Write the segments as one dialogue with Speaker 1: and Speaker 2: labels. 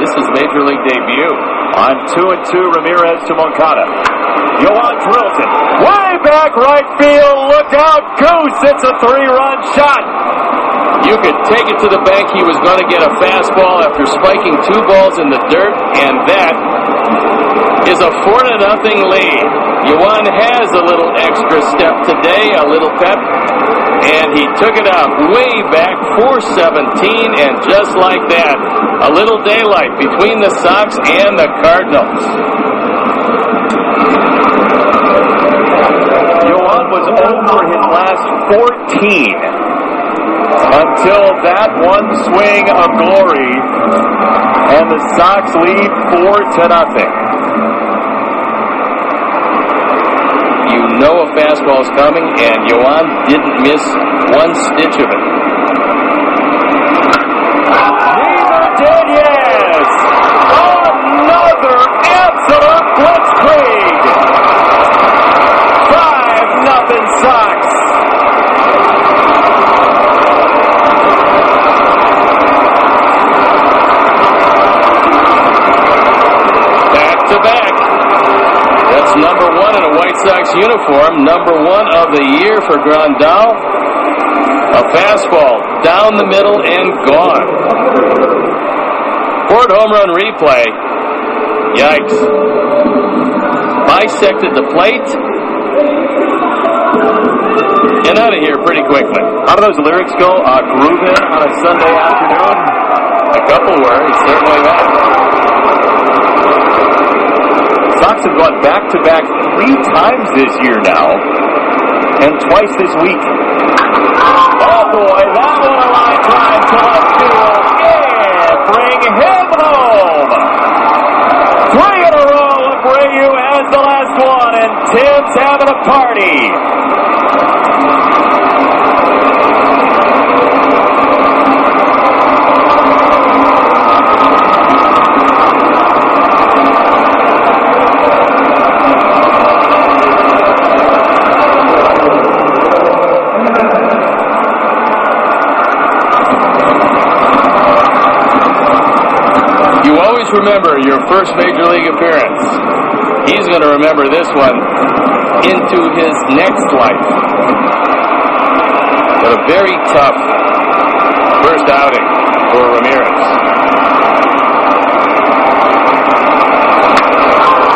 Speaker 1: This is Major League debut. On two and two, Ramirez to Moncada. Yoan drills it. Way back right field. Look out. Goose. It's a three-run shot.
Speaker 2: You could take it to the bank. He was going to get a fastball after spiking two balls in the dirt, and that is a four to nothing lead. Yoan has a little extra step today, a little pep, and he took it out way back 417, and just like that, a little daylight between the Sox and the Cardinals.
Speaker 1: Yoan was over his last 14 until that one swing of glory, and the Sox lead four to nothing.
Speaker 2: Know a fastball's coming, and Yoan didn't miss one stitch of it.
Speaker 1: Neither did yes. Another absolute blitzkrieg. Five nothing Sox.
Speaker 2: Back to back. That's number one in a White Sox uniform. Number one of the year for Grandal. A fastball down the middle and gone. Ford home run replay. Yikes. Bisected the plate. And out of here pretty quickly.
Speaker 1: How do those lyrics go? Uh, grooving on a Sunday afternoon?
Speaker 2: A couple were, he certainly was.
Speaker 1: Sox have gone back to back three times this year now, and twice this week. Oh boy, that one a line drive to left field, and bring him home. Three in a row. Abreu has the last one, and Tim's having a party.
Speaker 2: First major league appearance. He's going to remember this one into his next life. But a very tough first outing for Ramirez.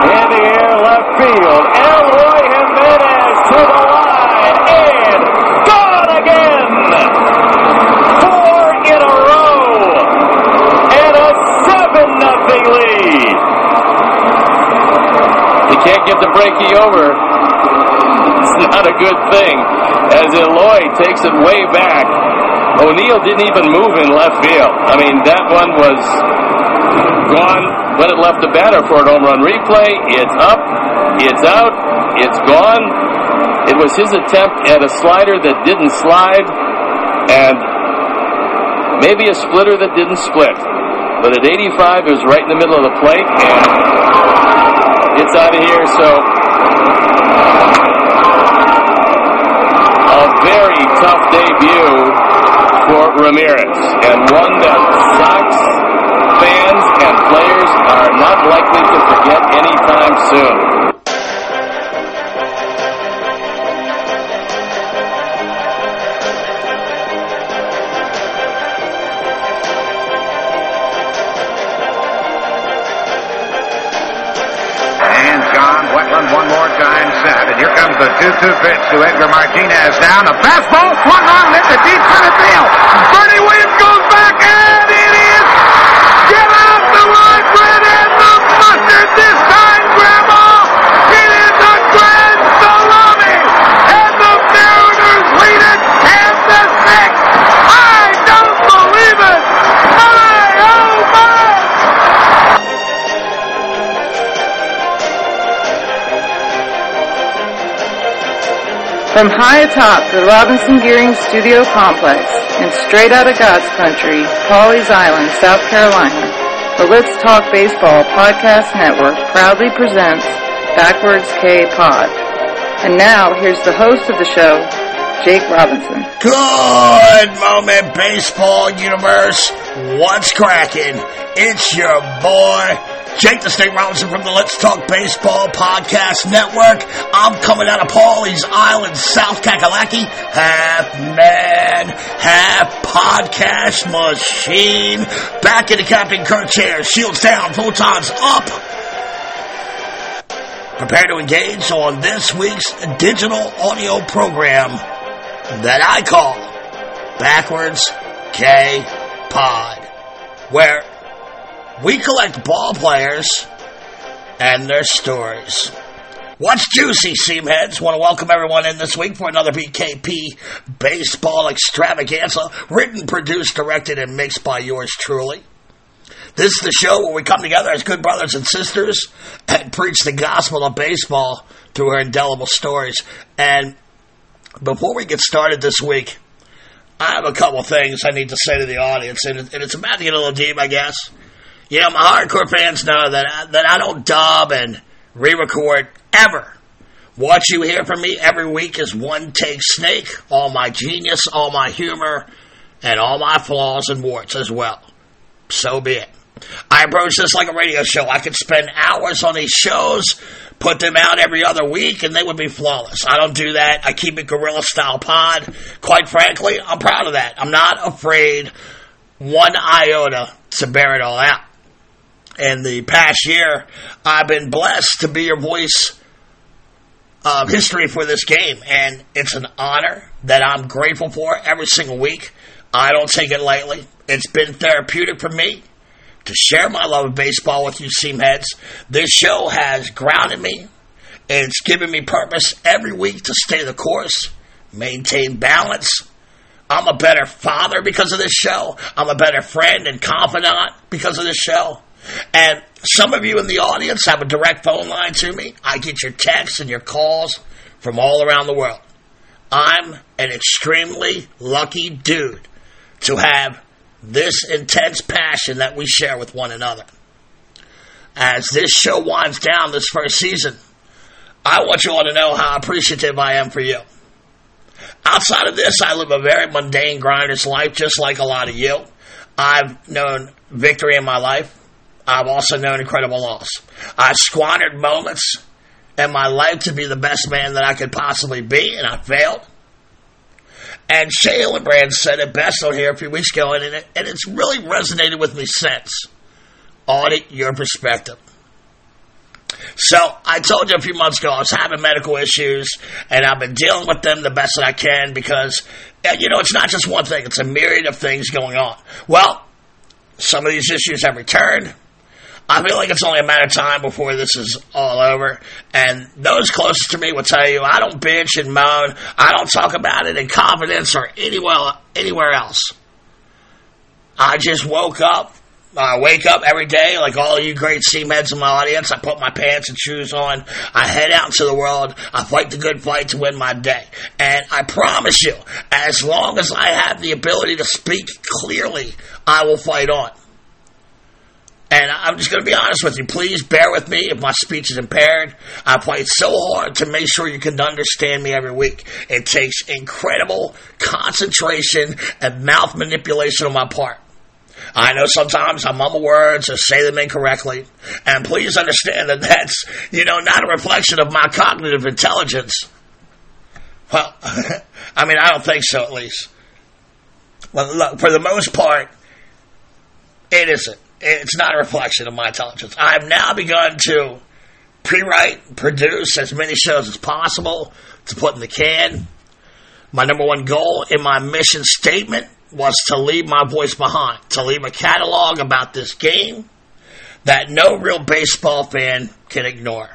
Speaker 1: In the air, left field. Eloy Jimenez to the line and gone again. Four in a row and a seven nothing lead.
Speaker 2: You can't get the breaky over. It's not a good thing. As Eloy takes it way back. O'Neill didn't even move in left field. I mean, that one was gone when it left the batter for a home run replay. It's up, it's out, it's gone. It was his attempt at a slider that didn't slide, and maybe a splitter that didn't split. But at 85, it was right in the middle of the plate, and it's out of here. So a very tough debut for Ramirez, and one that Sox fans and players are not likely to forget anytime soon.
Speaker 3: The 2-2 pitch to Edgar Martinez down. The fastball swung on and into deep center field. Bernie Williams goes back and
Speaker 4: From high atop the Robinson Gearing Studio Complex and straight out of God's country, Pawleys Island, South Carolina, the Let's Talk Baseball Podcast Network proudly presents Backwards K Pod. And now, here's the host of the show, Jake Robinson.
Speaker 5: Good moment, baseball universe. What's cracking? It's your boy, Jake the Snake Robinson from the Let's Talk Baseball Podcast Network. I'm coming out of Pawleys Island, South Kakalaki. Half man, half podcast machine. Back in the Captain Kirk chair, shields down, photons up. Prepare to engage on this week's digital audio program that I call Backwards K Pod, where we collect ball players and their stories. What's juicy, seamheads? Want to welcome everyone in this week for another BKP baseball extravaganza, written, produced, directed, and mixed by yours truly. This is the show where we come together as good brothers and sisters and preach the gospel of baseball through our indelible stories. And before we get started this week, I have a couple things I need to say to the audience, and, it's about a little deep, I guess. Know, my hardcore fans know that I, that I don't dub and re-record ever. What you hear from me every week is one take snake, all my genius, all my humor, and all my flaws and warts as well. So be it. I approach this like a radio show. I could spend hours on these shows, put them out every other week, and they would be flawless. I don't do that. I keep it guerrilla style pod. Quite frankly, I'm proud of that. I'm not afraid one iota to bear it all out. In the past year, I've been blessed to be your voice of history for this game, and it's an honor that I'm grateful for every single week. I don't take it lightly. It's been therapeutic for me to share my love of baseball with you seamheads. This show has grounded me. It's given me purpose every week to stay the course, maintain balance. I'm a better father because of this show. I'm a better friend and confidant because of this show. And some of you in the audience have a direct phone line to me. I get your texts and your calls from all around the world. I'm an extremely lucky dude to have this intense passion that we share with one another. As this show winds down this first season, I want you all to know how appreciative I am for you. Outside of this, I live a very mundane, grinder's life, just like a lot of you. I've known victory in my life. I've also known incredible loss. I've squandered moments in my life to be the best man that I could possibly be, and I failed. And Shea Hillenbrand said it best on here a few weeks ago, and, it, and it's really resonated with me since. Audit your perspective. So I told you a few months ago I was having medical issues, and I've been dealing with them the best that I can because, you know, it's not just one thing; it's a myriad of things going on. Well, some of these issues have returned. I feel like it's only a matter of time before this is all over. And those closest to me will tell you I don't bitch and moan. I don't talk about it in confidence or anywhere, anywhere else. I just woke up. I wake up every day like all you great seamheads in my audience. I put my pants and shoes on. I head out into the world. I fight the good fight to win my day. And I promise you, as long as I have the ability to speak clearly, I will fight on. And I'm just going to be honest with you. Please bear with me if my speech is impaired. I fight so hard to make sure you can understand me every week. It takes incredible concentration and mouth manipulation on my part. I know sometimes I mumble words or say them incorrectly. And please understand that that's, you know, not a reflection of my cognitive intelligence. Well, I mean, I don't think so, at least. Well, look, for the most part, it isn't it's not a reflection of my intelligence. I've now begun to pre-write, produce as many shows as possible to put in the can. My number one goal in my mission statement was to leave my voice behind, to leave a catalog about this game that no real baseball fan can ignore.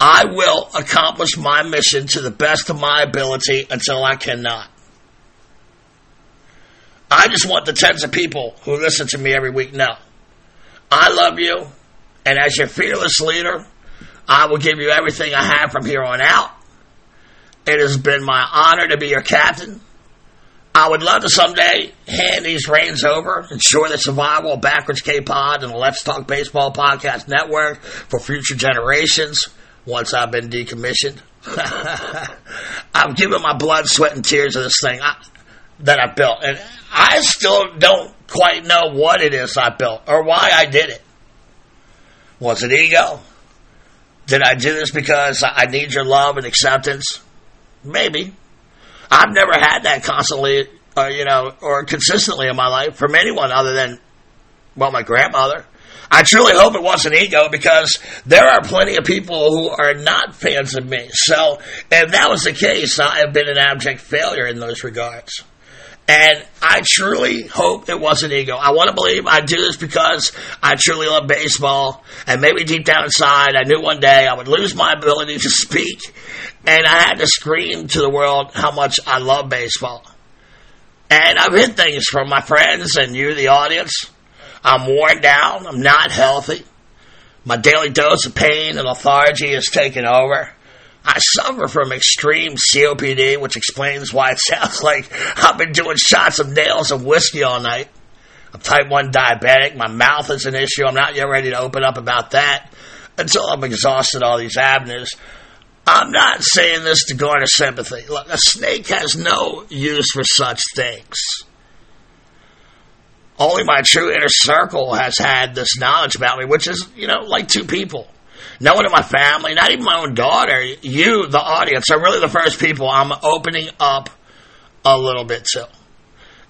Speaker 5: I will accomplish my mission to the best of my ability until I cannot. I just want the tens of people who listen to me every week know. I love you, and as your fearless leader, I will give you everything I have from here on out. It has been my honor to be your captain. I would love to someday hand these reins over, ensure the survival of Backwards K Pod and the Let's Talk Baseball Podcast Network for future generations. once I've been decommissioned. I've given my blood, sweat, and tears to this thing I, that I built. And I still don't quite know what it is I built or why I did it. Was it ego? Did I do this because I need your love and acceptance? Maybe. I've never had that constantly, or, you know, or consistently in my life from anyone other than, well, my grandmother. I truly hope it wasn't ego because there are plenty of people who are not fans of me. So if that was the case, I have been an abject failure in those regards. And I truly hope it wasn't ego. I want to believe I do this because I truly love baseball. And maybe deep down inside, I knew one day I would lose my ability to speak. And I had to scream to the world how much I love baseball. And I've heard things from my friends and you, the audience. I'm worn down. I'm not healthy. My daily dose of pain and lethargy is taking over. I suffer from extreme COPD, which explains why it sounds like I've been doing shots of nails and whiskey all night. I'm type 1 diabetic. My mouth is an issue. I'm not yet ready to open up about that until I'm exhausted all these avenues. I'm not saying this to garner sympathy. Look, a snake has no use for such things. Only my true inner circle has had this knowledge about me, which is, you know, like two people. No one in my family, not even my own daughter, you, the audience, are really the first people I'm opening up a little bit to.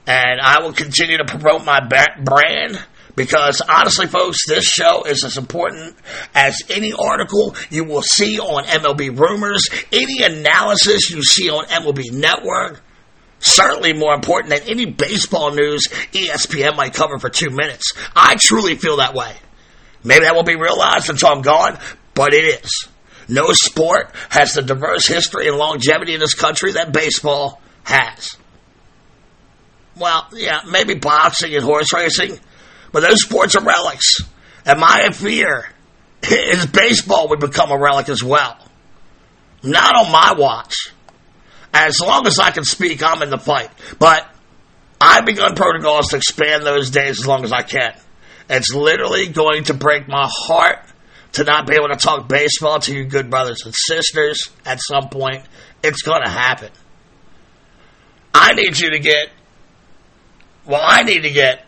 Speaker 5: And I will continue to promote my brand because honestly, folks, this show is as important as any article you will see on MLB rumors, any analysis you see on MLB Network. Certainly more important than any baseball news ESPN might cover for two minutes. I truly feel that way. Maybe that will be realized until I'm gone, but it is. No sport has the diverse history and longevity in this country that baseball has. Well, yeah, maybe boxing and horse racing, but those sports are relics. And my fear is baseball would become a relic as well. Not on my watch. As long as I can speak, I'm in the fight. But I've begun protocols to expand those days as long as I can. It's literally going to break my heart to not be able to talk baseball to you good brothers and sisters at some point. It's going to happen. I need you to get, well, I need to get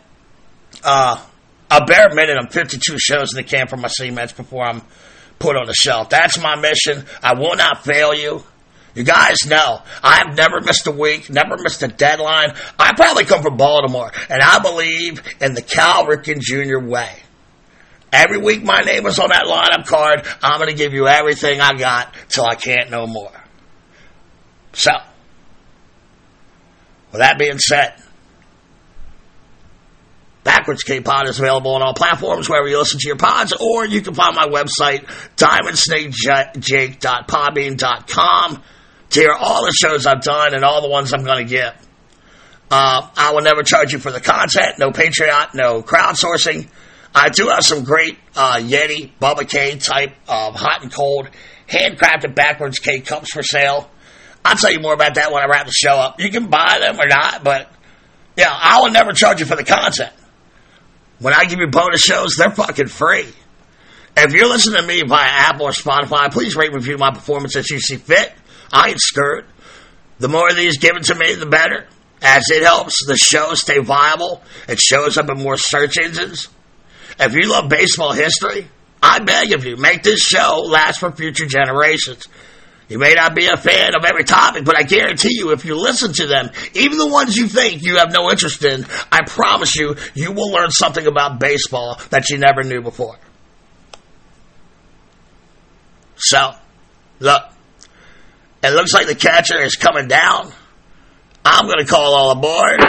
Speaker 5: uh, a bare minimum 52 shows in the can for my seamheads before I'm put on the shelf. That's my mission. I will not fail you. You guys know I've never missed a week, never missed a deadline. I probably come from Baltimore, and I believe in the Cal Ripken Jr. way. Every week my name is on that lineup card. I'm going to give you everything I got till I can't no more. So, with that being said, Backwards K-Pod is available on all platforms wherever you listen to your pods, or you can find my website, diamondsnakejake.podbean.com to hear all the shows I've done and all the ones I'm going to get. Uh, I will never charge you for the content, no Patreon, no crowdsourcing. I do have some great uh, Yeti, Bubba K type of hot and cold, handcrafted backwards K cups for sale. I'll tell you more about that when I wrap the show up. You can buy them or not, but yeah, I will never charge you for the content. When I give you bonus shows, they're fucking free. If you're listening to me via Apple or Spotify, please rate and review my performance as you see fit. I ain't scared. The more of these given to me, the better. As it helps the show stay viable, it shows up in more search engines. If you love baseball history, I beg of you, make this show last for future generations. You may not be a fan of every topic, but I guarantee you, if you listen to them, even the ones you think you have no interest in, I promise you, you will learn something about baseball that you never knew before. So, look, it looks like the catcher is coming down. I'm going to call all aboard.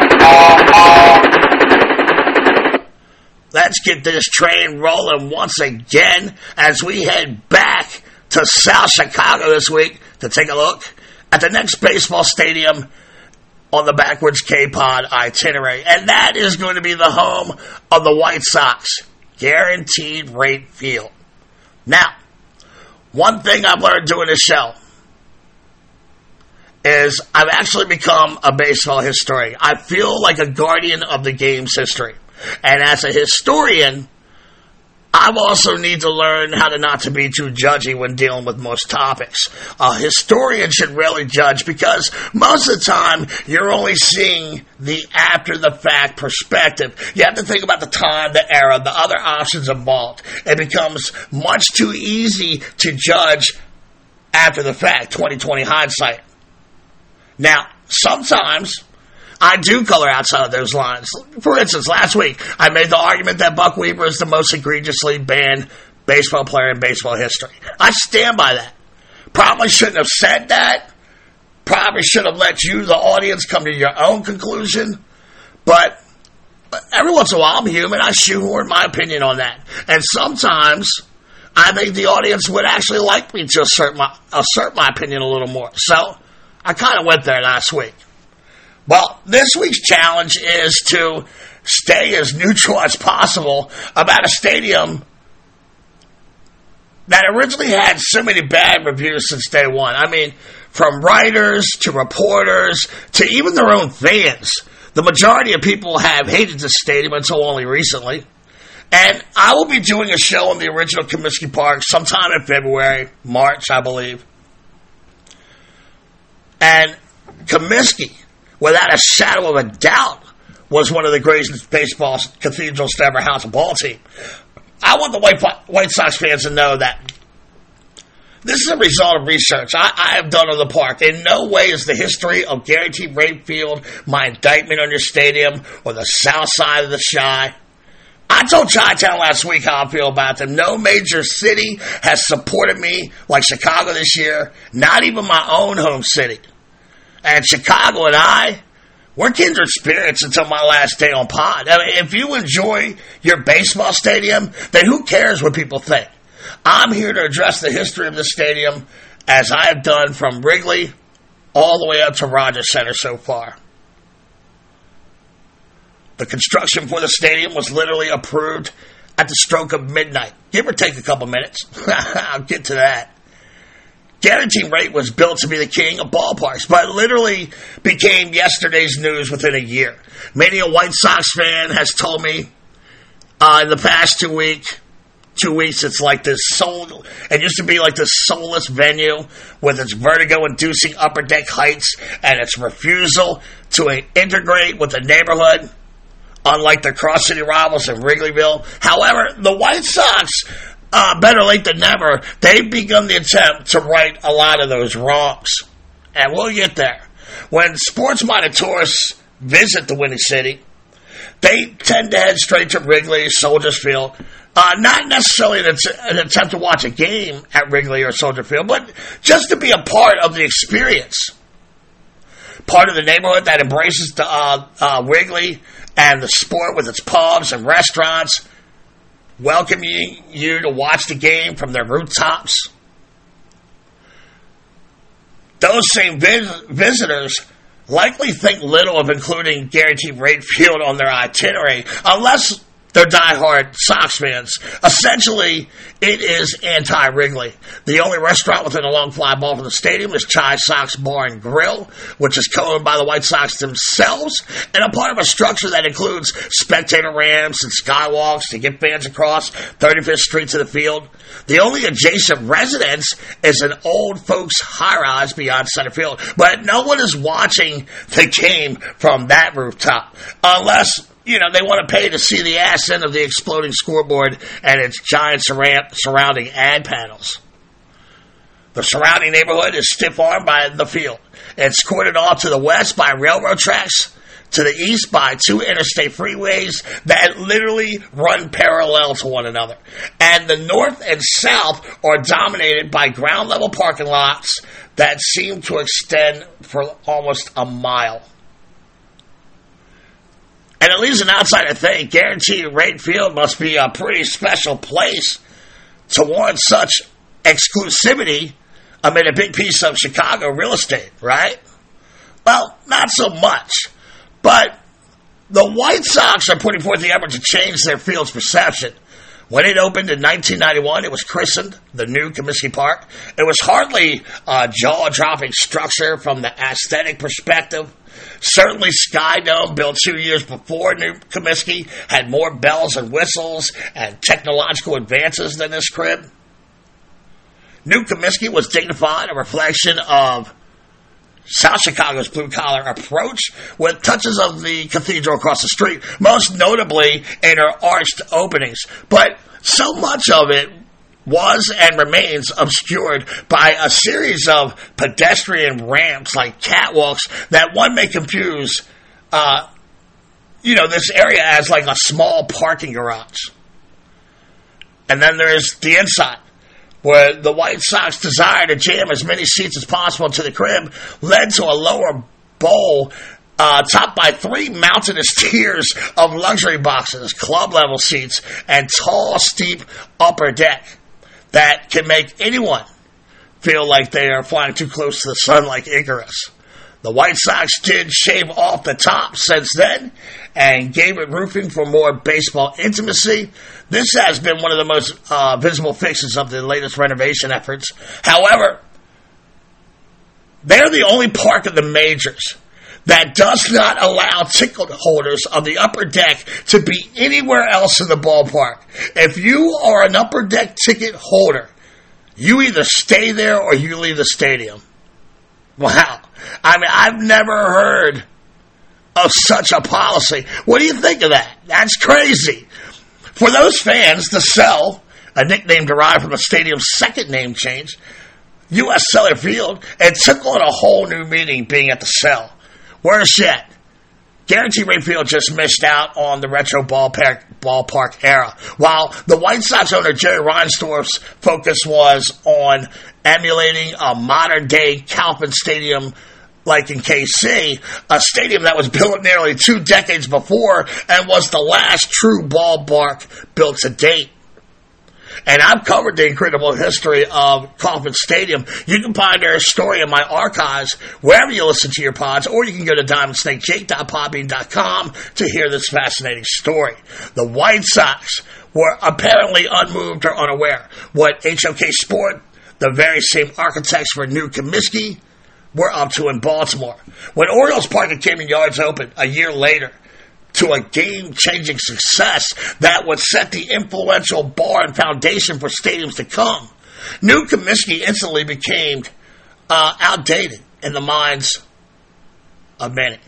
Speaker 5: Let's get this train rolling once again as we head back to South Chicago this week to take a look at the next baseball stadium on the backwards K-Pod itinerary. And that is going to be the home of the White Sox, Guaranteed Rate Field. Now, one thing I've learned doing this show is I've actually become a baseball historian. I feel like a guardian of the game's history. And as a historian, I also need to learn how to not to be too judgy when dealing with most topics. A historian should really judge because most of the time you're only seeing the after the fact perspective. You have to think about the time, the era, the other options involved. It becomes much too easy to judge after the fact, 2020 hindsight. Now, sometimes I do color outside of those lines. For instance, last week I made the argument that Buck Weaver is the most egregiously banned baseball player in baseball history. I stand by that. Probably shouldn't have said that. Probably should have let you, the audience, come to your own conclusion. But every once in a while, I'm human. I shoehorn my opinion on that. And sometimes I think the audience would actually like me to assert my, assert my opinion a little more. So I kind of went there last week. Well, this week's challenge is to stay as neutral as possible about a stadium that originally had so many bad reviews since day one. I mean, from writers to reporters to even their own fans. The majority of people have hated the stadium until only recently. And I will be doing a show in the original Comiskey Park sometime in February, March, I believe. And Comiskey, without a shadow of a doubt, was one of the greatest baseball cathedrals to ever house a ball team. I want the White, White Sox fans to know that this is a result of research I, I, have done on the park. In no way is the history of Guaranteed Rate Field my indictment on your stadium or the south side of the Chi. I told Chi-Town last week how I feel about them. No major city has supported me like Chicago this year, not even my own home city. And Chicago and I, we're kindred spirits until my last day on pod. I mean, if you enjoy your baseball stadium, then who cares what people think? I'm here to address the history of the stadium as I have done from Wrigley all the way up to Rogers Center so far. The construction for the stadium was literally approved at the stroke of midnight, give or take a couple minutes. I'll get to that. Guaranteed rate was built to be the king of ballparks, but literally became yesterday's news within a year. Many a White Sox fan has told me uh, in the past two weeks, two weeks, it's like this soul. It used to be like this soulless venue with its vertigo-inducing upper deck heights and its refusal to integrate with the neighborhood unlike the cross city rivals of Wrigleyville. However, the White Sox, uh, better late than never, they've begun the attempt to right a lot of those wrongs. And we'll get there. When sports minded tourists visit the Windy City, they tend to head straight to Wrigley, Soldier Field. Uh, not necessarily an, an attempt to watch a game at Wrigley or Soldier Field, but just to be a part of the experience part of the neighborhood that embraces the uh, uh, Wrigley and the sport with its pubs and restaurants, welcoming you to watch the game from their rooftops. Those same vis- visitors likely think little of including guaranteed rate field on their itinerary unless they're diehard Sox fans. Essentially, it is anti Wrigley. The only restaurant within a long fly ball from the stadium is Chi Sox Bar and Grill, which is co owned by the White Sox themselves, and a part of a structure that includes spectator ramps and skywalks to get fans across 35th Street to the field. The only adjacent residence is an old folks high rise beyond center field, but no one is watching the game from that rooftop unless you know, they want to pay to see the ass end of the exploding scoreboard and its giant surrounding ad panels. The surrounding neighborhood is stiff armed by the field. It's cordoned off to the west by railroad tracks, to the east by two interstate freeways that literally run parallel to one another. And the north and south are dominated by ground level parking lots that seem to extend for almost a mile. And at least an outsider think guaranteed rate field must be a pretty special place to warrant such exclusivity amid a big piece of Chicago real estate, right? Well, not so much. But the White Sox are putting forth the effort to change their field's perception. When it opened in 1991, it was christened the new Comiskey Park. It was hardly a jaw dropping structure from the aesthetic perspective. Certainly, Sky Dome, built two years before New Comiskey, had more bells and whistles and technological advances than this crib. New Comiskey was dignified, a reflection of South Chicago's blue collar approach with touches of the cathedral across the street, most notably in her arched openings. But so much of it was and remains obscured by a series of pedestrian ramps like catwalks that one may confuse, uh, you know, this area as like a small parking garage. And then there's the inside, where the White Sox desire to jam as many seats as possible to the crib led to a lower bowl uh, topped by three mountainous tiers of luxury boxes, club level seats, and tall, steep upper deck that can make anyone feel like they are flying too close to the sun like Icarus. The White Sox did shave off the top since then and gave it roofing for more baseball intimacy. This has been one of the most uh, visible fixes of the latest renovation efforts. However, they're the only park in the majors that does not allow ticket holders on the upper deck to be anywhere else in the ballpark. If you are an upper deck ticket holder, you either stay there or you leave the stadium. Wow. I mean, I've never heard of such a policy. What do you think of that? That's crazy. For those fans, the cell, a nickname derived from the stadium's second name change, U.S. Cellular Field, it took on a whole new meaning being at the cell. Worse yet, Guaranteed Rate Field just missed out on the retro ballpark, ballpark era. While the White Sox owner Jerry Reinsdorf's focus was on emulating a modern day Kauffman Stadium like in KC, a stadium that was built nearly two decades before and was the last true ballpark built to date. And I've covered the incredible history of Kauffman Stadium. You can find their story in my archives wherever you listen to your pods, or you can go to diamondsnakejake.podbean.com to hear this fascinating story. The White Sox were apparently unmoved or unaware what HOK Sport, the very same architects for New Comiskey, were up to in Baltimore. When Orioles Park at Camden Yards opened a year later, to a game changing success that would set the influential bar and foundation for stadiums to come. New Comiskey instantly became uh, outdated in the minds of many.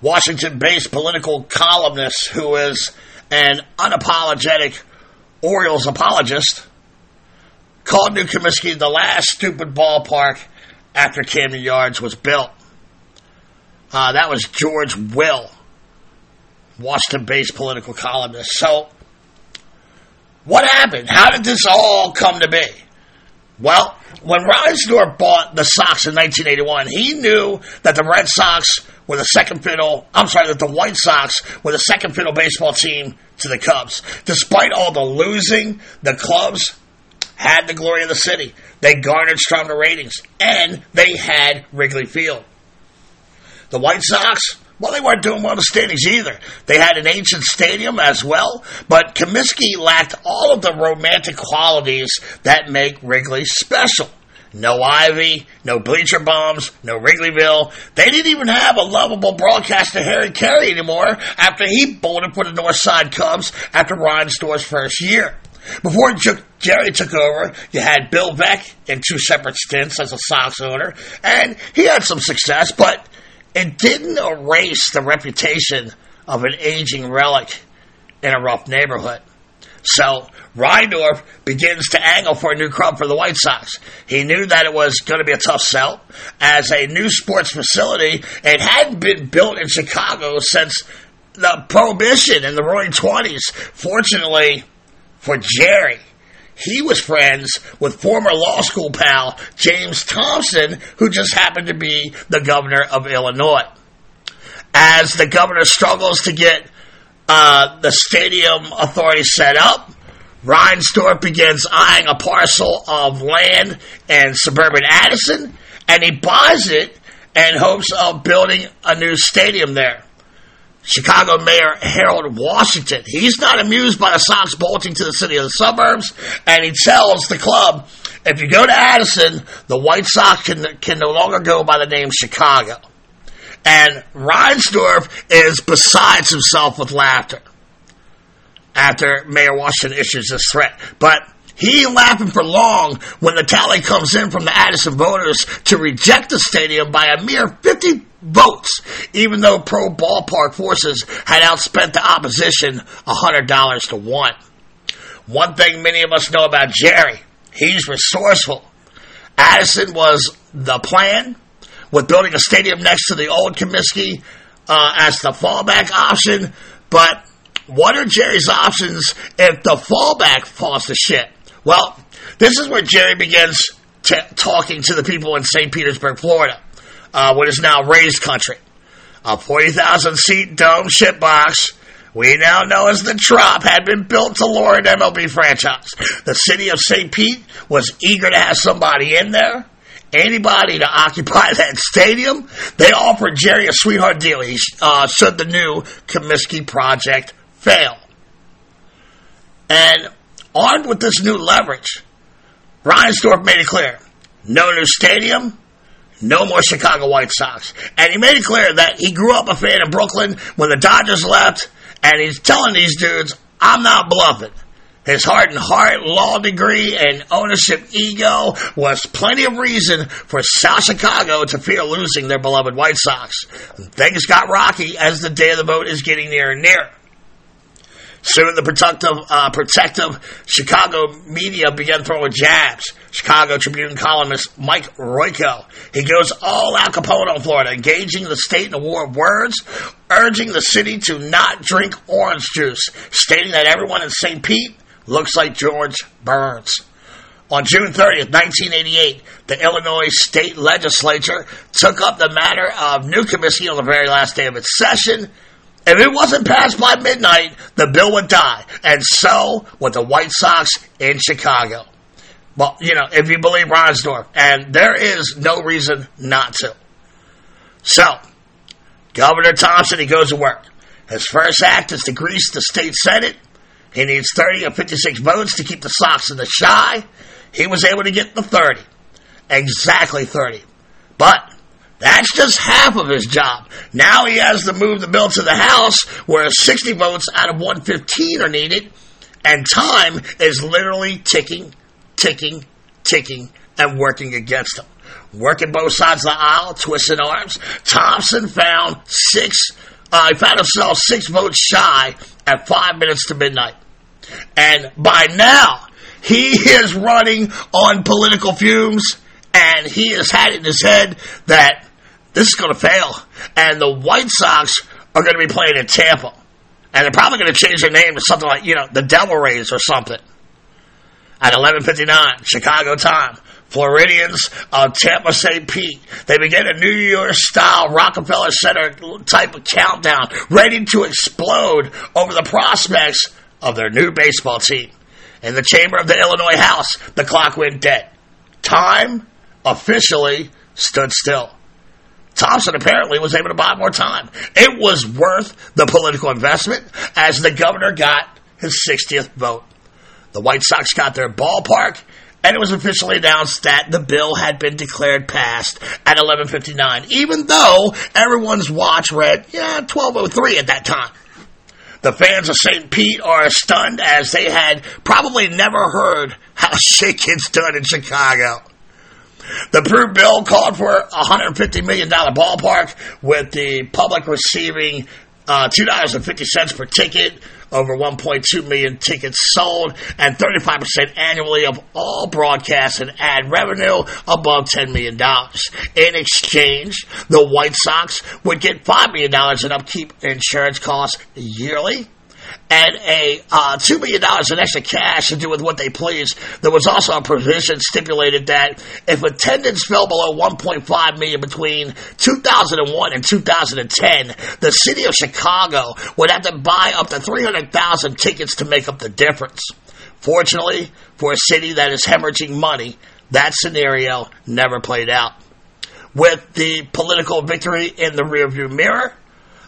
Speaker 5: Washington based political columnist who is an unapologetic Orioles apologist called New Comiskey the last stupid ballpark after Camden Yards was built. Uh, that was George Will Washington based political columnist. So, what happened? How did this all come to be? Well, when Reinsdorf bought the Sox in 1981, he knew that the Red Sox were the second fiddle, I'm sorry, that the White Sox were the second fiddle baseball team to the Cubs. Despite all the losing, the Cubs had the glory of the city. They garnered stronger ratings, and they had Wrigley Field. The White Sox, well, they weren't doing well in the standings either. They had an ancient stadium as well, but Comiskey lacked all of the romantic qualities that make Wrigley special. No Ivy, no bleacher bums, no Wrigleyville. They didn't even have a lovable broadcaster Harry Caray anymore after he bolted for the North Side Cubs after Reinsdorf's first year. Before Jerry took over, you had Bill Veeck in two separate stints as a Sox owner, and he had some success, but it didn't erase the reputation of an aging relic in a rough neighborhood. So Reinsdorf begins to angle for a new club for the White Sox. He knew that it was going to be a tough sell. As a new sports facility, it hadn't been built in Chicago since the Prohibition in the roaring 20s. Fortunately for Jerry, he was friends with former law school pal James Thompson, who just happened to be the governor of Illinois. As the governor struggles to get uh, the stadium authority set up, Reinsdorf begins eyeing a parcel of land in suburban Addison, and he buys it in hopes of building a new stadium there. Chicago Mayor Harold Washington. He's not amused by the Sox bolting to the city of the suburbs, and he tells the club, if you go to Addison, the White Sox can, can no longer go by the name Chicago. And Reinsdorf is besides himself with laughter after Mayor Washington issues this threat. But he ain't laughing for long when the tally comes in from the Addison voters to reject the stadium by a mere 50 votes, even though pro ballpark forces had outspent the opposition $100 to 1. One thing many of us know about Jerry, he's resourceful. Addison was the plan with building a stadium next to the old Comiskey uh, as the fallback option, but what are Jerry's options if the fallback falls to shit? Well, this is where Jerry begins t- talking to the people in St. Petersburg, Florida, uh, what is now Rays country. A 40,000 seat dome shitbox we now know as the Trop had been built to lure an MLB franchise. The city of St. Pete was eager to have somebody in there, anybody to occupy that stadium. They offered Jerry a sweetheart deal he, uh, should the new Comiskey project fail. And armed with this new leverage, Reinsdorf made it clear no new stadium, no more Chicago White Sox. And he made it clear that he grew up a fan of Brooklyn when the Dodgers left, and he's telling these dudes, I'm not bluffing. His heart and heart, law degree, and ownership ego was plenty of reason for South Chicago to fear losing their beloved White Sox. Things got rocky as the day of the vote is getting nearer and nearer. Soon the protective, uh, protective Chicago media began throwing jabs. Chicago Tribune columnist Mike Royko. He goes all Al Capone on Florida, engaging the state in a war of words, urging the city to not drink orange juice, stating that everyone in St. Pete looks like George Burns. On June 30th, 1988, the Illinois state legislature took up the matter of New Comiskey on the very last day of its session if it wasn't passed by midnight, the bill would die. And so would the White Sox in Chicago. Well, you know, if you believe Reinsdorf. And there is no reason not to. So, Governor Thompson, he goes to work. His first act is to grease the state Senate. He needs 30 or 56 votes to keep the Sox in the Chi. He was able to get the 30. Exactly 30. But that's just half of his job. Now he has to move the bill to the House where 60 votes out of 115 are needed, and time is literally ticking, ticking, ticking, and working against him. Working both sides of the aisle, twisting arms. Thompson found six, uh, found himself six votes shy at five minutes to midnight. And by now, he is running on political fumes, and he has had it in his head that this is going to fail. And the White Sox are going to be playing in Tampa. And they're probably going to change their name to something like, you know, the Devil Rays or something. At 11.59, Chicago time, Floridians of Tampa St. Pete. They begin a New Year's style Rockefeller Center type of countdown, ready to explode over the prospects of their new baseball team. In the chamber of the Illinois House, the clock went dead. Time officially stood still. Thompson apparently was able to buy more time. It was worth the political investment as the governor got his 60th vote. The White Sox got their ballpark, and it was officially announced that the bill had been declared passed at 11:59, even though everyone's watch read yeah 12:03 at that time. The fans of St. Pete are stunned as they had probably never heard how shit gets done in Chicago. The approved bill called for a $150 million ballpark, with the public receiving uh, $2.50 per ticket, over 1.2 million tickets sold, and 35% annually of all broadcast and ad revenue above $10 million. In exchange, the White Sox would get $5 million in upkeep insurance costs yearly and a uh, $2 million in extra cash to do with what they please. There was also a provision stipulated that if attendance fell below 1.5 million between 2001 and 2010, the city of Chicago would have to buy up to 300,000 tickets to make up the difference. Fortunately, for a city that is hemorrhaging money, that scenario never played out. With the political victory in the rearview mirror,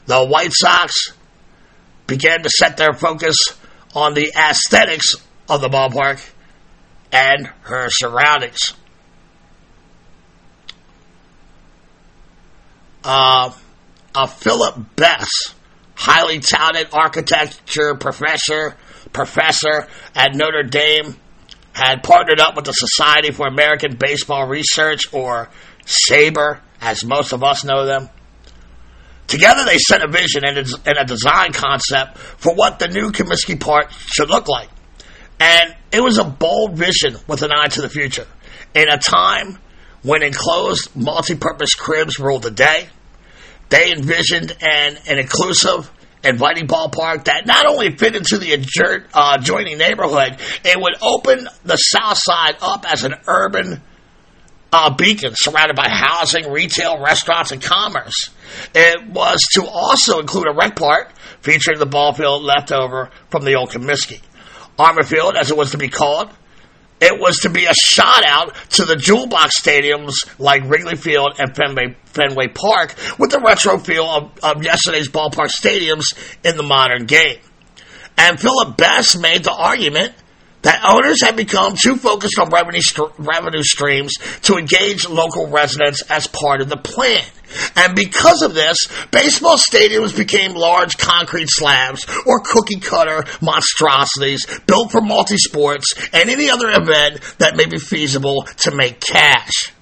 Speaker 5: the White Sox began to set their focus on the aesthetics of the ballpark and her surroundings. Uh, a Philip Bess, highly touted architecture professor, professor at Notre Dame, had partnered up with the Society for American Baseball Research, or SABR, as most of us know them. Together, they set a vision and a design concept for what the new Comiskey Park should look like. And it was a bold vision with an eye to the future. In a time when enclosed multi-purpose cribs ruled the day, they envisioned an, an inclusive, inviting ballpark that not only fit into the uh, adjoining neighborhood, it would open the south side up as an urban uh, beacon surrounded by housing, retail, restaurants, and commerce. It was to also include a rec park featuring the ball field left over from the old Comiskey. Armour Field, as it was to be called, it was to be a shout out to the jewel box stadiums like Wrigley Field and Fenway, Fenway Park with the retro feel of, of yesterday's ballpark stadiums in the modern game. And Philip Bess made the argument that owners have become too focused on revenue, st- revenue streams to engage local residents as part of the plan. And because of this, baseball stadiums became large concrete slabs or cookie cutter monstrosities built for multi sports and any other event that may be feasible to make cash.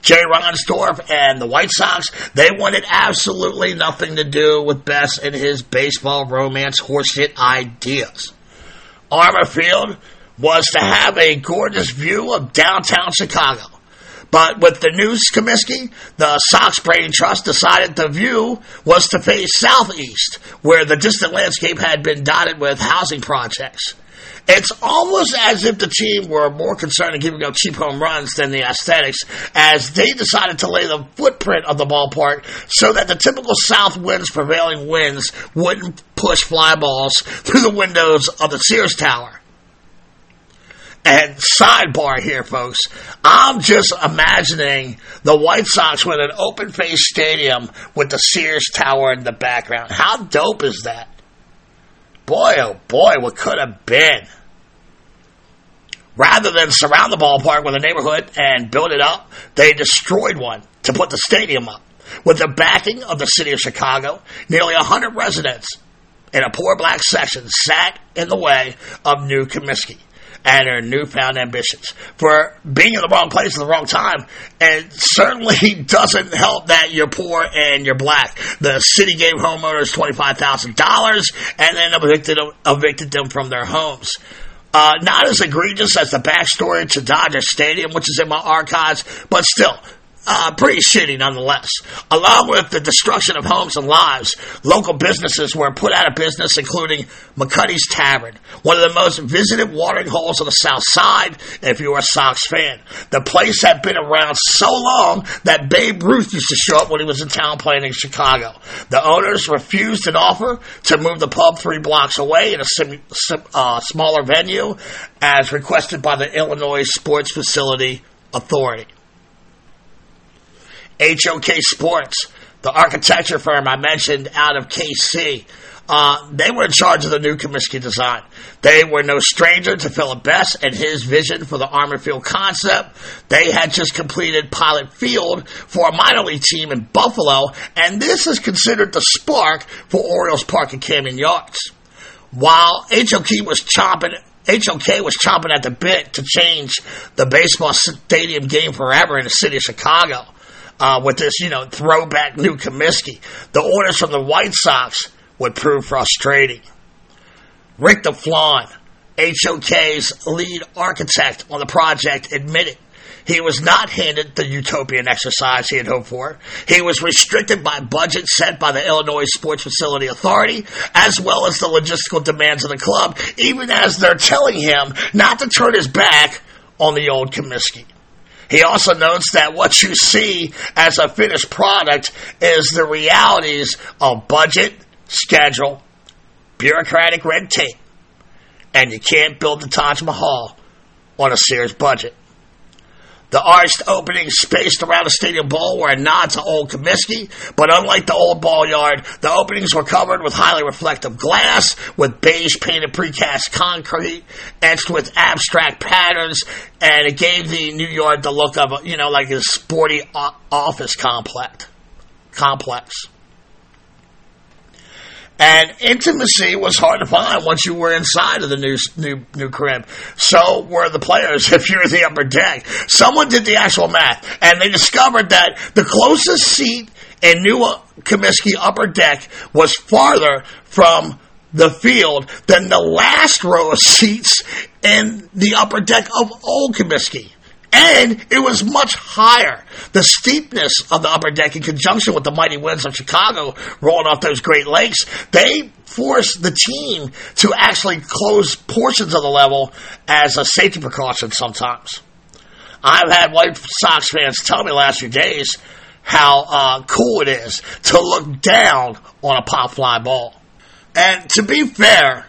Speaker 5: Jay Reinsdorf and the White Sox, they wanted absolutely nothing to do with Bess and his baseball romance horseshit ideas. Armour Field was to have a gorgeous view of downtown Chicago. But with the new Comiskey, the Sox Brain Trust decided the view was to face southeast, where the distant landscape had been dotted with housing projects. It's almost as if the team were more concerned in giving up cheap home runs than the aesthetics, as they decided to lay the footprint of the ballpark so that the typical south wind's prevailing winds wouldn't push fly balls through the windows of the Sears Tower. And sidebar here, folks, I'm just imagining the White Sox with an open face stadium with the Sears Tower in the background. How dope is that? Boy, oh boy, what could have been rather than surround the ballpark with a neighborhood and build it up, they destroyed one to put the stadium up. With the backing of the city of Chicago, nearly 100 residents in a poor black section sat in the way of New Comiskey and her newfound ambitions for being in the wrong place at the wrong time. And certainly doesn't help that you're poor and you're black. The city gave homeowners $25,000 and then evicted, evicted them from their homes. Uh, not as egregious as the backstory to Dodger Stadium, which is in my archives, but still, uh, pretty shitty nonetheless. Along with the destruction of homes and lives, local businesses were put out of business, including McCuddy's Tavern, one of the most visited watering holes on the South Side, if you were a Sox fan. The place had been around so long that Babe Ruth used to show up when he was in town playing in Chicago. The owners refused an offer to move the pub three blocks away in a sim, sim, uh, smaller venue, as requested by the Illinois Sports Facility Authority. HOK Sports, the architecture firm I mentioned out of KC. Uh, they were in charge of the new Comiskey design. They were no stranger to Philip Bess and his vision for the Armour Field concept. They had just completed Pilot Field for a minor league team in Buffalo, and this is considered the spark for Orioles Park and Camden Yards. While HOK was chomping HOK was chomping at the bit to change the baseball stadium game forever in the city of Chicago uh, with this, you know, throwback new Comiskey. The orders from the White Sox would prove frustrating. Rick deFlon, HOK's lead architect on the project, admitted he was not handed the utopian exercise he had hoped for. He was restricted by budget set by the Illinois Sports Facility Authority, as well as the logistical demands of the club, even as they're telling him not to turn his back on the old Comiskey. He also notes that what you see as a finished product is the realities of budget, schedule, bureaucratic red tape, and you can't build the Taj Mahal on a Sears budget. The arched openings spaced around the stadium bowl were a nod to old Comiskey, but unlike the old ball yard, the openings were covered with highly reflective glass, with beige painted precast concrete, etched with abstract patterns, and it gave the new yard the look of, you know, like a sporty office complex. Complex. And intimacy was hard to find once you were inside of the new new new crib. So were the players if you're the upper deck. Someone did the actual math, and they discovered that the closest seat in New Comiskey upper deck was farther from the field than the last row of seats in the upper deck of Old Comiskey. And it was much higher. The steepness of the upper deck, in conjunction with the mighty winds of Chicago rolling off those Great Lakes, they forced the team to actually close portions of the level as a safety precaution sometimes. I've had White Sox fans tell me last few days how uh, cool it is to look down on a pop fly ball. And to be fair,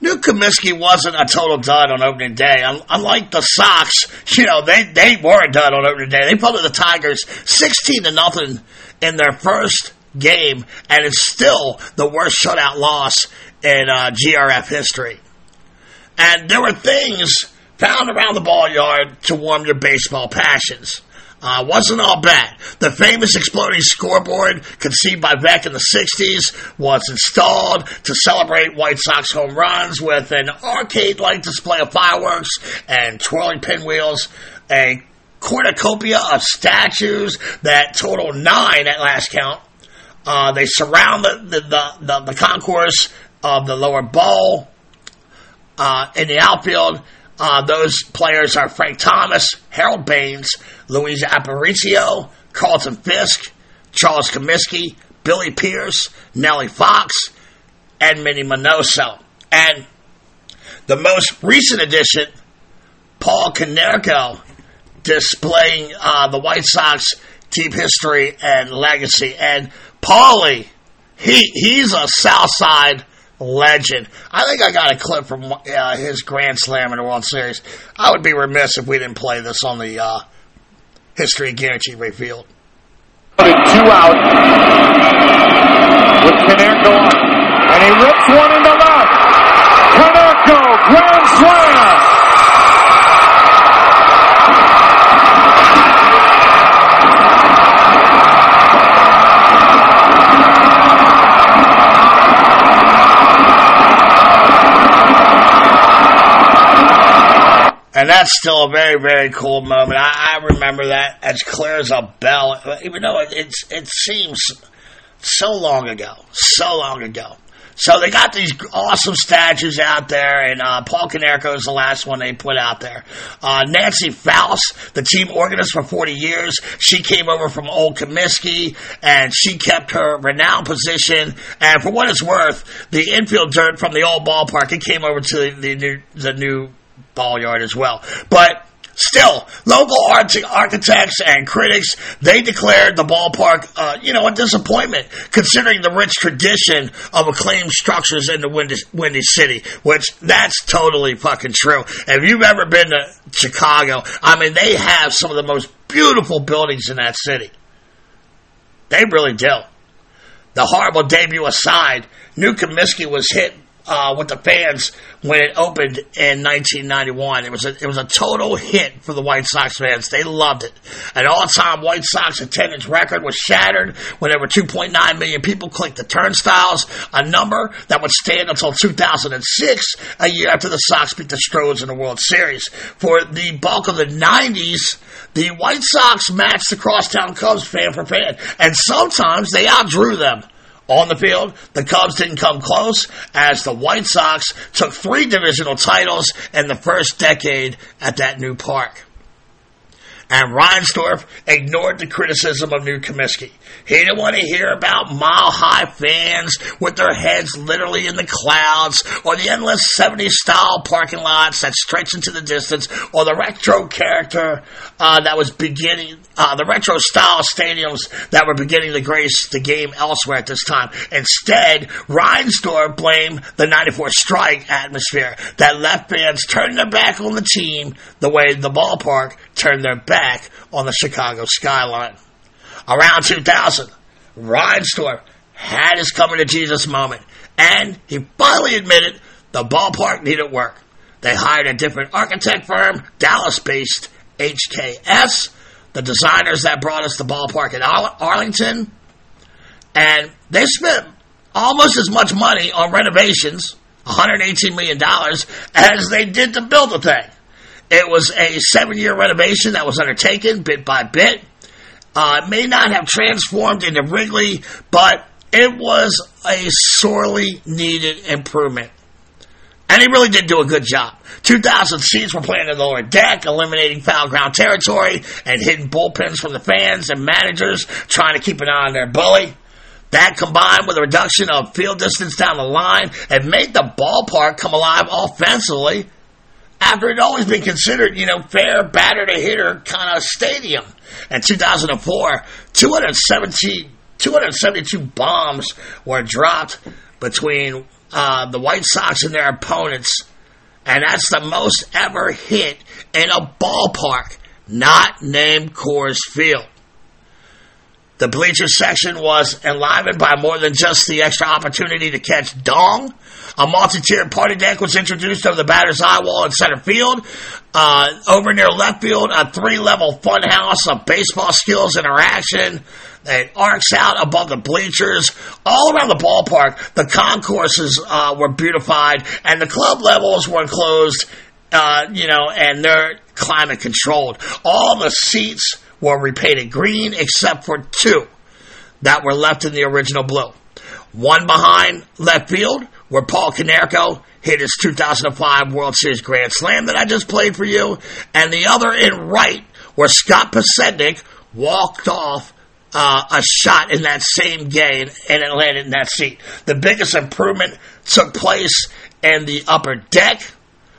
Speaker 5: New Comiskey wasn't a total dud on opening day. Unlike the Sox, you know, they, they were a dud on opening day. They put the Tigers 16 to nothing in their first game, and it's still the worst shutout loss in uh, GRF history. And there were things found around the ball yard to warm your baseball passions. Uh, wasn't all bad. The famous exploding scoreboard, conceived by Veeck in the 60s, was installed to celebrate White Sox home runs with an arcade like display of fireworks and twirling pinwheels, a cornucopia of statues that total nine at last count. Uh, they surround the, the, the, the, the concourse of the lower bowl. Uh, in the outfield, uh, those players are Frank Thomas, Harold Baines, Luis Aparicio, Carlton Fisk, Charles Comiskey, Billy Pierce, Nellie Fox, and Minnie Minoso. And the most recent addition, Paul Konerko, displaying uh, the White Sox team history and legacy. And Paulie, he he's a South Side legend. I think I got a clip from uh, his Grand Slam in the World Series. I would be remiss if we didn't play this on the uh, History Guarantee Revealed.
Speaker 1: Two out with Konerko on, and he rips one into.
Speaker 5: And that's still a very, very cool moment. I, I remember that as clear as a bell, even though it, it's, it seems so long ago, so long ago. So they got these awesome statues out there, and uh, Paul Konerko is the last one they put out there. Uh, Nancy Faust, the team organist for 40 years, she came over from Old Comiskey, and she kept her renowned position. And for what it's worth, the infield dirt from the old ballpark, it came over to the, the the new ball yard as well. But Still, local architects and critics, they declared the ballpark, uh, you know, a disappointment, considering the rich tradition of acclaimed structures in the Windy, Windy City, which that's totally fucking true. If you've ever been to Chicago, I mean, they have some of the most beautiful buildings in that city. They really do. The horrible debut aside, New Comiskey was hit uh, with the fans when it opened in 1991. It was a, it was a total hit for the White Sox fans. They loved it. An all-time White Sox attendance record was shattered when over 2.9 million people clicked the turnstiles, a number that would stand until 2006, a year after the Sox beat the Stros in the World Series. For the bulk of the 90s, the White Sox matched the crosstown Cubs fan for fan, and sometimes they outdrew them. On the field, the Cubs didn't come close as the White Sox took three divisional titles in the first decade at that new park and Reinsdorf ignored the criticism of New Comiskey. He didn't want to hear about mile high fans with their heads literally in the clouds, or the endless 70s style parking lots that stretch into the distance, or the retro character uh, that was beginning, uh, the retro style stadiums that were beginning to grace the game elsewhere at this time. Instead, Reinsdorf blamed the 94 strike atmosphere that left fans turning their back on the team the way the ballpark turned their back on the Chicago skyline. Around 2000, Reinsdorf had his coming to Jesus moment, and he finally admitted the ballpark needed work. They hired a different architect firm, Dallas based HKS, the designers that brought us the ballpark in Arlington, and they spent almost as much money on renovations, $118 million, as they did to build the thing. It was a seven year renovation that was undertaken bit by bit. Uh, it may not have transformed into Wrigley, but it was a sorely needed improvement. And he really did do a good job. 2,000 seats were playing in the lower deck, eliminating foul ground territory and hitting bullpens from the fans and managers trying to keep an eye on their bully. That combined with a reduction of field distance down the line and made the ballpark come alive offensively after it always been considered, you know, fair batter to hitter kind of stadium. In 2004, 270, 272 bombs were dropped between uh, the White Sox and their opponents, and that's the most ever hit in a ballpark not named Coors Field. The bleacher section was enlivened by more than just the extra opportunity to catch dong. A multi-tiered party deck was introduced over the batter's eye wall in center field. Uh, over near left field, a three-level funhouse of baseball skills interaction that arcs out above the bleachers. All around the ballpark, the concourses uh, were beautified, and the club levels were enclosed, uh, you know, and they're climate controlled. All the seats were repainted green except for two that were left in the original blue. One behind left field, where Paul Konerko hit his 2005 World Series Grand Slam that I just played for you, and the other in right, where Scott Podsednik walked off uh, a shot in that same game and it landed in that seat. The biggest improvement took place in the upper deck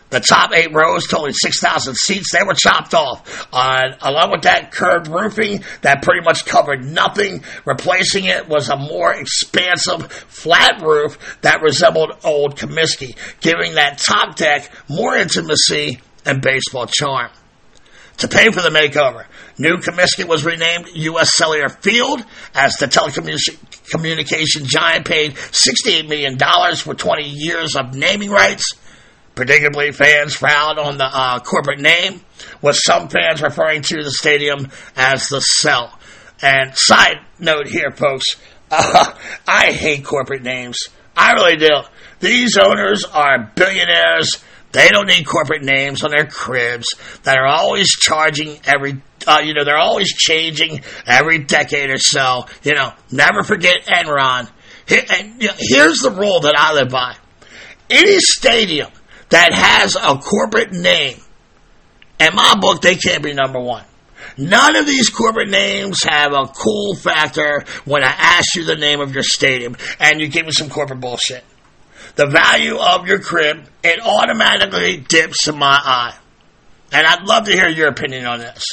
Speaker 5: the top eight rows, totaling 6,000 seats, they were chopped off. Uh, along with that curved roofing that pretty much covered nothing, replacing it was a more expansive flat roof that resembled old Comiskey, giving that top deck more intimacy and baseball charm. To pay for the makeover, New Comiskey was renamed U.S. Cellular Field as the telecommunication giant paid $68 million for 20 years of naming rights Predictably, fans frowned on the uh, corporate name, with some fans referring to the stadium as the Cell. And side note here, folks, uh, I hate corporate names. I really do. These owners are billionaires. They don't need corporate names on their cribs that are always charging every, uh, you know, they're always changing every decade or so. You know, never forget Enron. Here, and, you know, here's the rule that I live by. Any stadium that has a corporate name, in my book, they can't be number one. None of these corporate names have a cool factor when I ask you the name of your stadium and you give me some corporate bullshit. The value of your crib, it automatically dips in my eye. And I'd love to hear your opinion on this.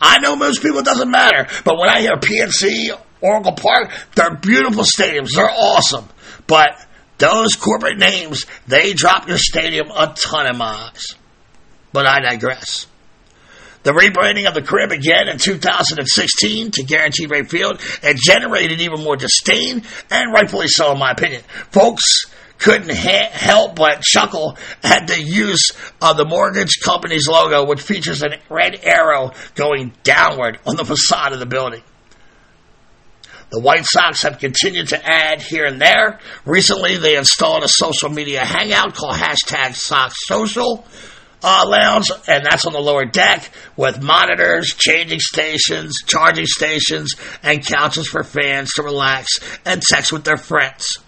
Speaker 5: I know most people it doesn't matter, but when I hear PNC, Oracle Park, they're beautiful stadiums. They're awesome. But those corporate names, they drop your stadium a ton of miles. But I digress. The rebranding of the crib again in 2016 to Guaranteed Rate Field it generated even more disdain, and rightfully so, in my opinion. Folks couldn't ha- help but chuckle at the use of the mortgage company's logo, which features a red arrow going downward on the facade of the building. The White Sox have continued to add here and there. Recently, they installed a social media hangout called hashtag Sox Social. Uh, lounge, and that's on the lower deck with monitors, changing stations, charging stations, and couches for fans to relax and text with their friends.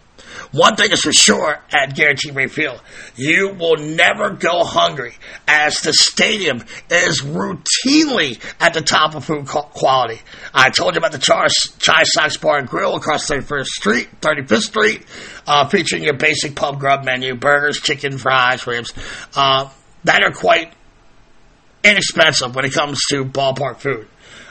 Speaker 5: One thing is for sure at Guaranteed Rate Field, you will never go hungry as the stadium is routinely at the top of food quality. I told you about the Chi, Chi Sox Bar and Grill across 31st Street, 35th Street, uh, featuring your basic pub grub menu, burgers, chicken, fries, ribs, uh, that are quite inexpensive when it comes to ballpark food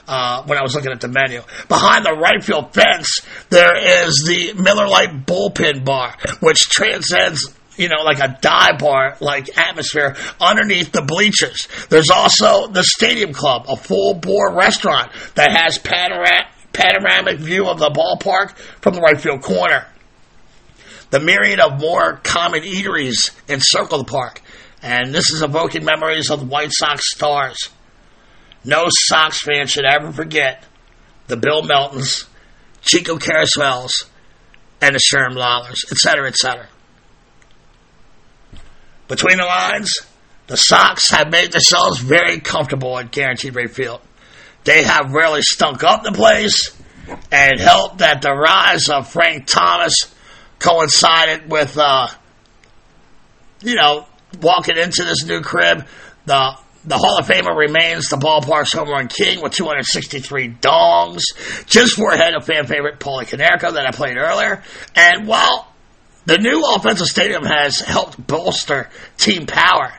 Speaker 5: uh, when I was looking at the menu. Behind the right field fence, there is the Miller Lite bullpen bar, which transcends you know, like a dive bar like atmosphere underneath the bleachers. There's also the Stadium Club, a full bore restaurant that has panoramic, panoramic view of the ballpark from the right field corner. The myriad of more common eateries encircle the park, and this is evoking memories of the White Sox stars. No Sox fan should ever forget the Bill Meltons, Chico Carrasquels, and the Sherm Lollars, etc., etc. Between the lines, the Sox have made themselves very comfortable at Guaranteed Rate Field. They have really stunk up the place, and helped that the rise of Frank Thomas coincided with, uh, you know, walking into this new crib. The the Hall of Famer remains the ballpark's home run king with 263 dongs, just four ahead of fan favorite Paulie Konerko that I played earlier. And while the new offensive stadium has helped bolster team power,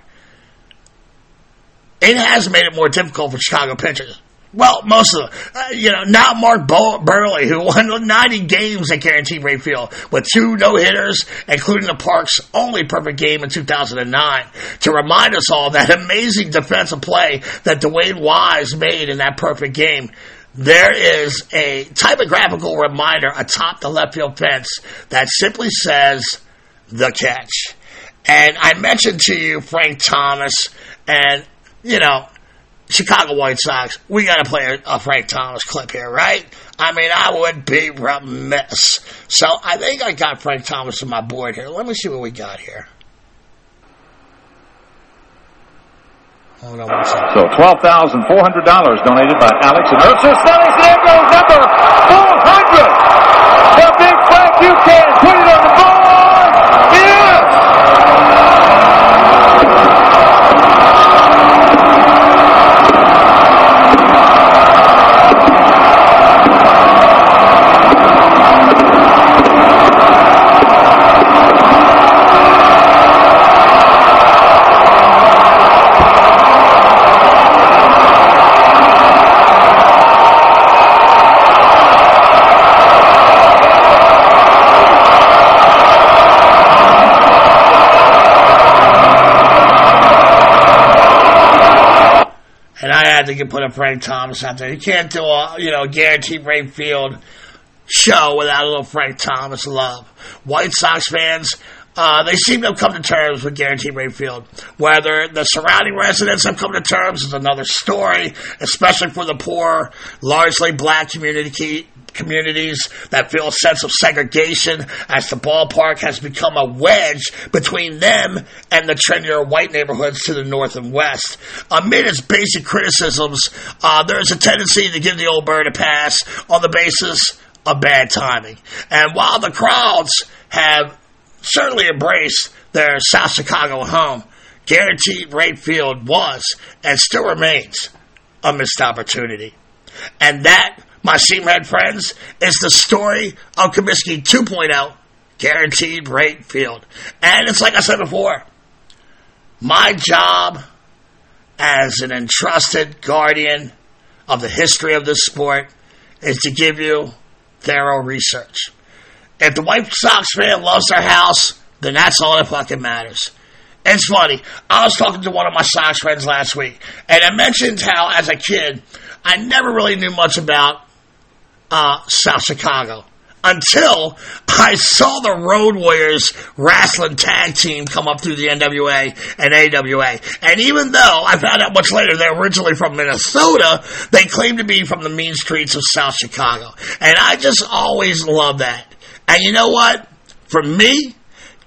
Speaker 5: it has made it more difficult for Chicago pitchers. Well, most of them. Uh, you know, not Mark Buehrle, who won 90 games at Guaranteed Rate Field with two no-hitters, including the Park's only perfect game in 2009, to remind us all that amazing defensive play that DeWayne Wise made in that perfect game. There is a typographical reminder atop the left field fence that simply says, the catch. And I mentioned to you Frank Thomas, and, you know, Chicago White Sox, we got to play a, Frank Thomas clip here, right? I mean, I would be remiss. So I think I got Frank Thomas on my board here. Let me see what we got here.
Speaker 1: So $12,400 donated by Alex and Ursa Stelling. There goes number 400. The big Frank put it on the board.
Speaker 5: They can put a Frank Thomas out there. You can't do a, you know, guaranteed rate field show without a little Frank Thomas love. White Sox fans, uh, they seem to have come to terms with Guaranteed Rate Field. Whether the surrounding residents have come to terms is another story, especially for the poor, largely black community communities that feel a sense of segregation as the ballpark has become a wedge between them and the trendier white neighborhoods to the north and west. Amid its basic criticisms, uh, there is a tendency to give the old bird a pass on the basis of bad timing. And while the crowds have certainly embraced their South Chicago home. Guaranteed Rate Field was and still remains a missed opportunity. And that, my Seamhead friends, is the story of Comiskey 2.0, Guaranteed Rate Field. And it's like I said before, my job as an entrusted guardian of the history of this sport is to give you thorough research. If the White Sox fan loves their house, then that's all that fucking matters. It's funny. I was talking to one of my Sox friends last week, and I mentioned how, as a kid, I never really knew much about uh, South Chicago until I saw the Road Warriors wrestling tag team come up through the NWA and AWA. And even though I found out much later they're originally from Minnesota, they claim to be from the mean streets of South Chicago. And I just always love that. And you know what? For me,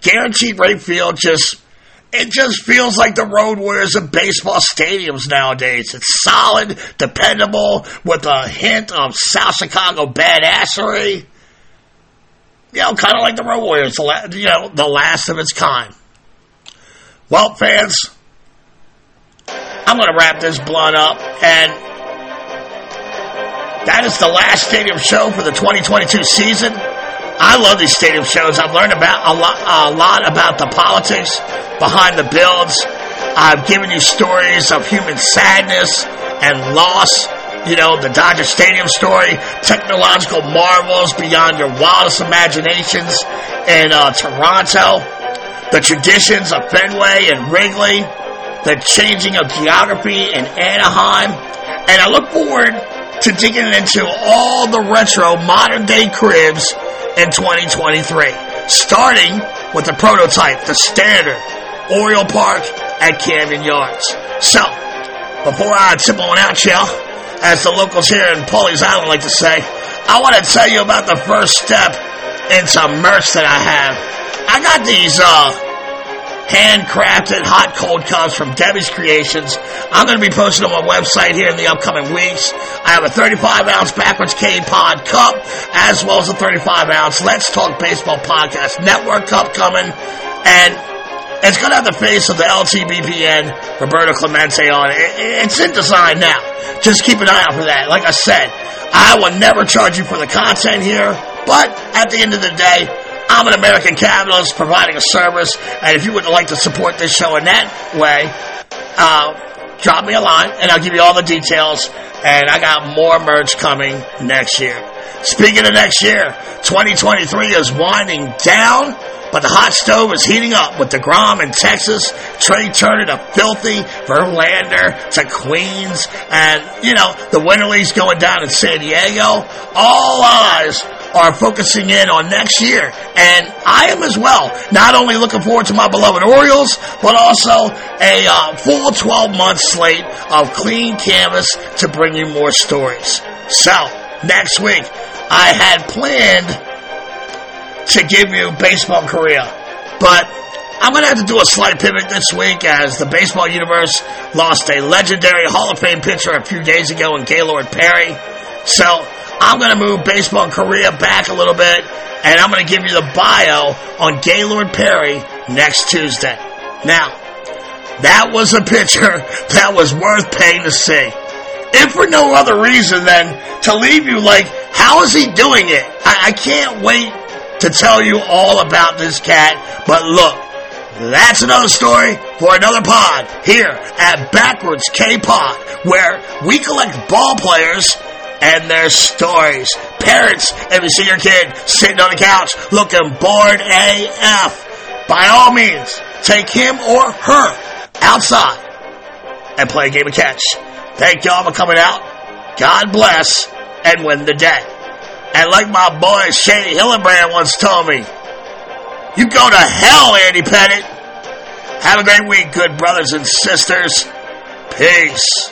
Speaker 5: guaranteed rate field just it just feels like the road warriors of baseball stadiums nowadays. It's solid, dependable, with a hint of South Chicago badassery. You know, kind of like the road warriors, you know, the last of its kind. Well, fans, I'm going to wrap this blunt up, and that is the last stadium show for the 2022 season. I love these stadium shows. I've learned about a lot, a lot about the politics behind the builds. I've given you stories of human sadness and loss. You know, the Dodger Stadium story, technological marvels beyond your wildest imaginations in uh, Toronto, the traditions of Fenway and Wrigley, the changing of geography in Anaheim. And I look forward to digging into all the retro modern day cribs in 2023, starting with the prototype, the standard Oriole Park at Camden Yards. So, before I tip on out, y'all, as the locals here in Pawleys Island like to say, I want to tell you about the first step in some merch that I have. I got these, uh, handcrafted hot cold cups from Debbie's Creations. I'm going to be posting on my website here in the upcoming weeks. I have a 35 ounce backwards K pod cup as well as a 35 ounce Let's Talk Baseball Podcast Network cup coming. And it's going to have the face of the LTBPN Roberto Clemente on it. It's in design now. Just keep an eye out for that. Like I said, I will never charge you for the content here, but at the end of the day, I'm an American capitalist providing a service, and if you would like to support this show in that way, uh, drop me a line and I'll give you all the details. And I got more merch coming next year. Speaking of next year, 2023 is winding down. But the hot stove is heating up with DeGrom in Texas, Trea Turner to Philly, Verlander to Queens, and, you know, the Winter League's going down in San Diego. All eyes are focusing in on next year. And I am as well. Not only looking forward to my beloved Orioles, but also a uh, full 12 month slate of clean canvas to bring you more stories. So, next week, I had planned to give you baseball Korea. But I'm going to have to do a slight pivot this week as the baseball universe lost a legendary Hall of Fame pitcher a few days ago in Gaylord Perry. So I'm going to move baseball Korea back a little bit and I'm going to give you the bio on Gaylord Perry next Tuesday. Now, that was a picture that was worth paying to see. If for no other reason than to leave you like, how is he doing it? I, I can't wait to tell you all about this cat. But look, that's another story for another pod here at Backwards K Pod, where we collect ball players and their stories. Parents, if you see your kid sitting on the couch looking bored AF, by all means, take him or her outside and play a game of catch. Thank y'all for coming out. God bless and win the day. And like my boy Shea Hillenbrand once told me, you go to hell, Andy Pettitte. Have a great week, good brothers and sisters. Peace.